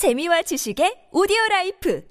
재미와 지식의 오디오 라이프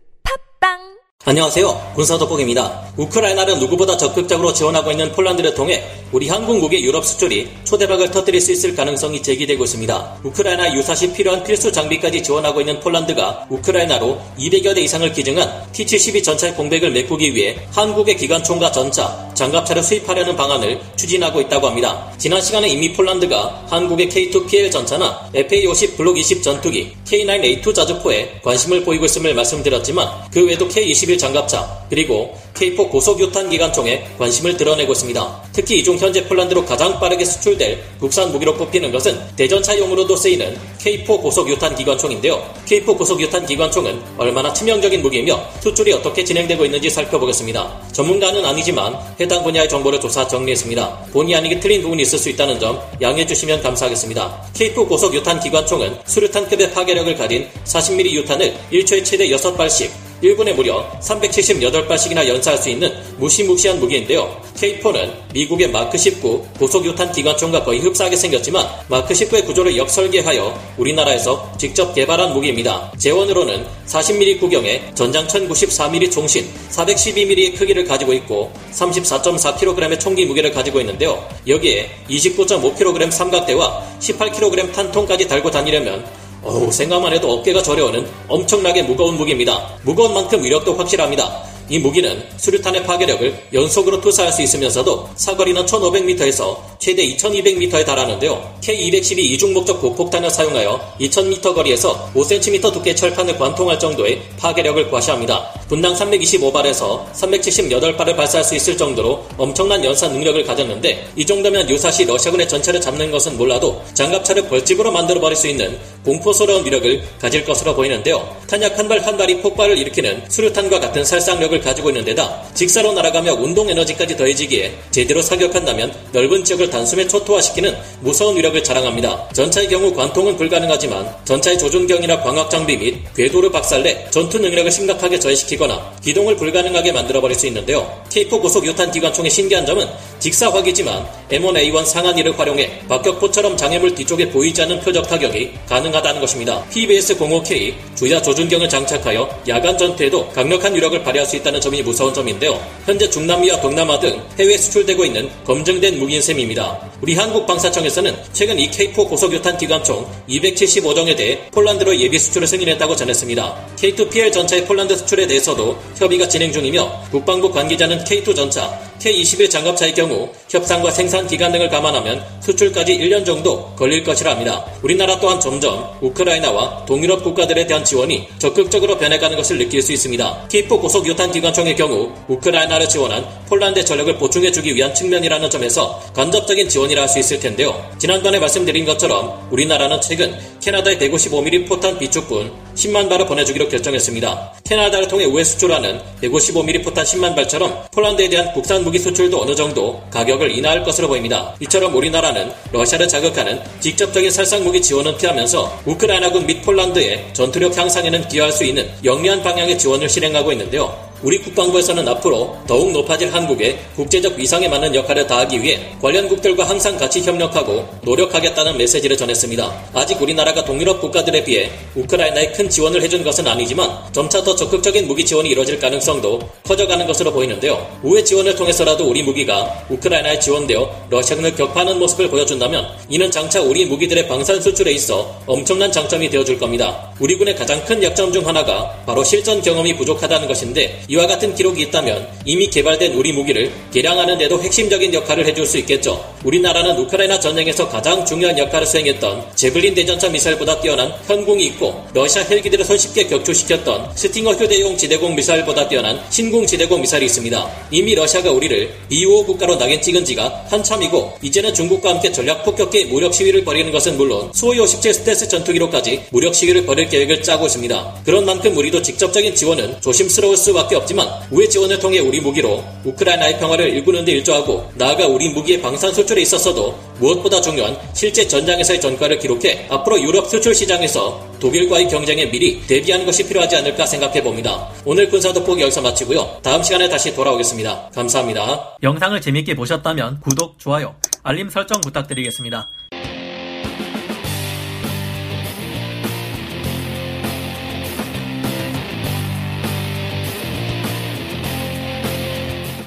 팝빵 안녕하세요. 군사도복입니다. 우크라이나를 누구보다 적극적으로 지원하고 있는 폴란드를 통해 우리 한국국의 유럽 수출이 초대박을 터뜨릴 수 있을 가능성이 제기되고 있습니다. 우크라이나 유사시 필요한 필수 장비까지 지원하고 있는 폴란드가 우크라이나로 200여 대 이상을 기증한 T-72 전차의 공백을 메꾸기 위해 한국의 기관총과 전차, 장갑차를 수입하려는 방안을 추진하고 있다고 합니다. 지난 시간에 이미 폴란드가 한국의 K2PL 전차나 FA-50 블록 20 전투기, K9A2 자주포에 관심을 보이고 있음을 말씀드렸지만 그 외에도 K-20 장갑차 그리고 K4 고속유탄 기관총에 관심을 드러내고 있습니다. 특히 이 중 현재 폴란드로 가장 빠르게 수출될 국산 무기로 꼽히는 것은 대전차용으로도 쓰이는 K4 고속유탄 기관총인데요. K4 고속유탄 기관총은 얼마나 치명적인 무기이며 수출이 어떻게 진행되고 있는지 살펴보겠습니다. 전문가는 아니지만 해당 분야의 정보를 조사 정리했습니다. 본의 아니게 틀린 부분이 있을 수 있다는 점 양해해 주시면 감사하겠습니다. K4 고속유탄 기관총은 수류탄급의 파괴력을 가진 40mm 유탄을 1초에 최대 6발씩 1분에 무려 378발씩이나 연사할 수 있는 무시무시한 무기인데요. K4는 미국의 마크 19 고속유탄 기관총과 거의 흡사하게 생겼지만 마크 19의 구조를 역설계하여 우리나라에서 직접 개발한 무기입니다. 재원으로는 40mm 구경에 전장 1094mm 총신, 412mm의 크기를 가지고 있고 34.4kg의 총기 무게를 가지고 있는데요. 여기에 29.5kg 삼각대와 18kg 탄통까지 달고 다니려면 어우, 생각만 해도 어깨가 저려오는 엄청나게 무거운 무기입니다. 무거운 만큼 위력도 확실합니다. 이 무기는 수류탄의 파괴력을 연속으로 투사할 수 있으면서도 사거리는 1500m에서 최대 2200m에 달하는데요. K212 이중 목적 고폭탄을 사용하여 2000m 거리에서 5cm 두께 철판을 관통할 정도의 파괴력을 과시합니다. 분당 325발에서 378발을 발사할 수 있을 정도로 엄청난 연사 능력을 가졌는데 이 정도면 유사시 러시아군의 전차를 잡는 것은 몰라도 장갑차를 벌집으로 만들어버릴 수 있는 공포스러운 위력을 가질 것으로 보이는데요. 탄약 한발한 발이 폭발을 일으키는 수류탄과 같은 살상력을 가지고 있는 데다 직사로 날아가며 운동 에너지까지 더해지기에 제대로 사격한다면 넓은 지역을 단숨에 초토화시키는 무서운 위력을 자랑합니다. 전차의 경우 관통은 불가능하지만 전차의 조준경이나 광학 장비 및 궤도를 박살내 전투 능력을 심각하게 저해시키 거나 기동을 불가능하게 만들어버릴 수 있는데요. K4 고속 유탄 기관총의 신기한 점은 직사화기지만 M1A1 상한이를 활용해 박격포처럼 장애물 뒤쪽에 보이지 않는 표적 타격이 가능하다는 것입니다. PBS-05K 주야 조준경을 장착하여 야간 전투에도 강력한 위력을 발휘할 수 있다는 점이 무서운 점인데요. 현재 중남미와 동남아 등 해외 수출되고 있는 검증된 무기인 셈입니다. 우리 한국방사청에서는 최근 이 K4 고속유탄 기관총 275정에 대해 폴란드로 예비 수출을 승인했다고 전했습니다. K2PL 전차의 폴란드 수출에 대해서 도 협의가 진행 중이며 국방부 관계자는 K2 전차, K21 장갑차의 경우 협상과 생산 기간 등을 감안하면 수출까지 1년 정도 걸릴 것이라 합니다. 우리나라 또한 점점 우크라이나와 동유럽 국가들에 대한 지원이 적극적으로 변해가는 것을 느낄 수 있습니다. K4 고속 유탄 기관총의 경우 우크라이나를 지원한 폴란드의 전력을 보충해주기 위한 측면이라는 점에서 간접적인 지원이라 할 수 있을 텐데요. 지난번에 말씀드린 것처럼 우리나라는 최근 캐나다의 155mm 포탄 비축분 10만 발을 보내주기로 결정했습니다. 캐나다를 통해 우회 수출하는 155mm 포탄 10만 발처럼 폴란드에 대한 국산 무기 수출도 어느 정도 가격을 인하할 것으로 보입니다. 이처럼 우리나라는 러시아를 자극하는 직접적인 살상 무기 지원은 피하면서 우크라이나군 및 폴란드의 전투력 향상에는 기여할 수 있는 영리한 방향의 지원을 실행하고 있는데요. 우리 국방부에서는 앞으로 더욱 높아질 한국의 국제적 위상에 맞는 역할을 다하기 위해 관련국들과 항상 같이 협력하고 노력하겠다는 메시지를 전했습니다. 아직 우리나라가 동유럽 국가들에 비해 우크라이나에 큰 지원을 해준 것은 아니지만 점차 더 적극적인 무기 지원이 이뤄질 가능성도 커져가는 것으로 보이는데요. 우회 지원을 통해서라도 우리 무기가 우크라이나에 지원되어 러시아군을 격파하는 모습을 보여준다면 이는 장차 우리 무기들의 방산 수출에 있어 엄청난 장점이 되어줄 겁니다. 우리 군의 가장 큰 약점 중 하나가 바로 실전 경험이 부족하다는 것인데 이와 같은 기록이 있다면 이미 개발된 우리 무기를 개량하는 데도 핵심적인 역할을 해줄 수 있겠죠. 우리나라는 우크라이나 전쟁에서 가장 중요한 역할을 수행했던 제블린 대전차 미사일보다 뛰어난 현궁이 있고 러시아 헬기들을 손쉽게 격추시켰던 스팅어 휴대용 지대공 미사일보다 뛰어난 신궁 지대공 미사일이 있습니다. 이미 러시아가 우리를 비우호 국가로 낙인 찍은 지가 한참이고 이제는 중국과 함께 전략 폭격기 무력 시위를 벌이는 것은 물론 수호이 57 스텔스 전투기로까지 무력 시위를 벌일 계획을 짜고 있습니다. 그런 만큼 우리도 직접적인 지원은 조심스러울 수밖에 없지만 우회 지원을 통해 우리 무기로 우크라이나의 평화를 일구는 데 일조하고 나아가 우리 무기의 방산 수출에 있어서도 무엇보다 중요한 실제 전장에서의 전과를 기록해 앞으로 유럽 수출 시장에서 독일과의 경쟁에 미리 대비하는 것이 필요하지 않을까 생각해 봅니다. 오늘 군사돋보기 여기서 마치고요. 다음 시간에 다시 돌아오겠습니다. 감사합니다. 영상을 재밌게 보셨다면 구독, 좋아요, 알림 설정 부탁드리겠습니다.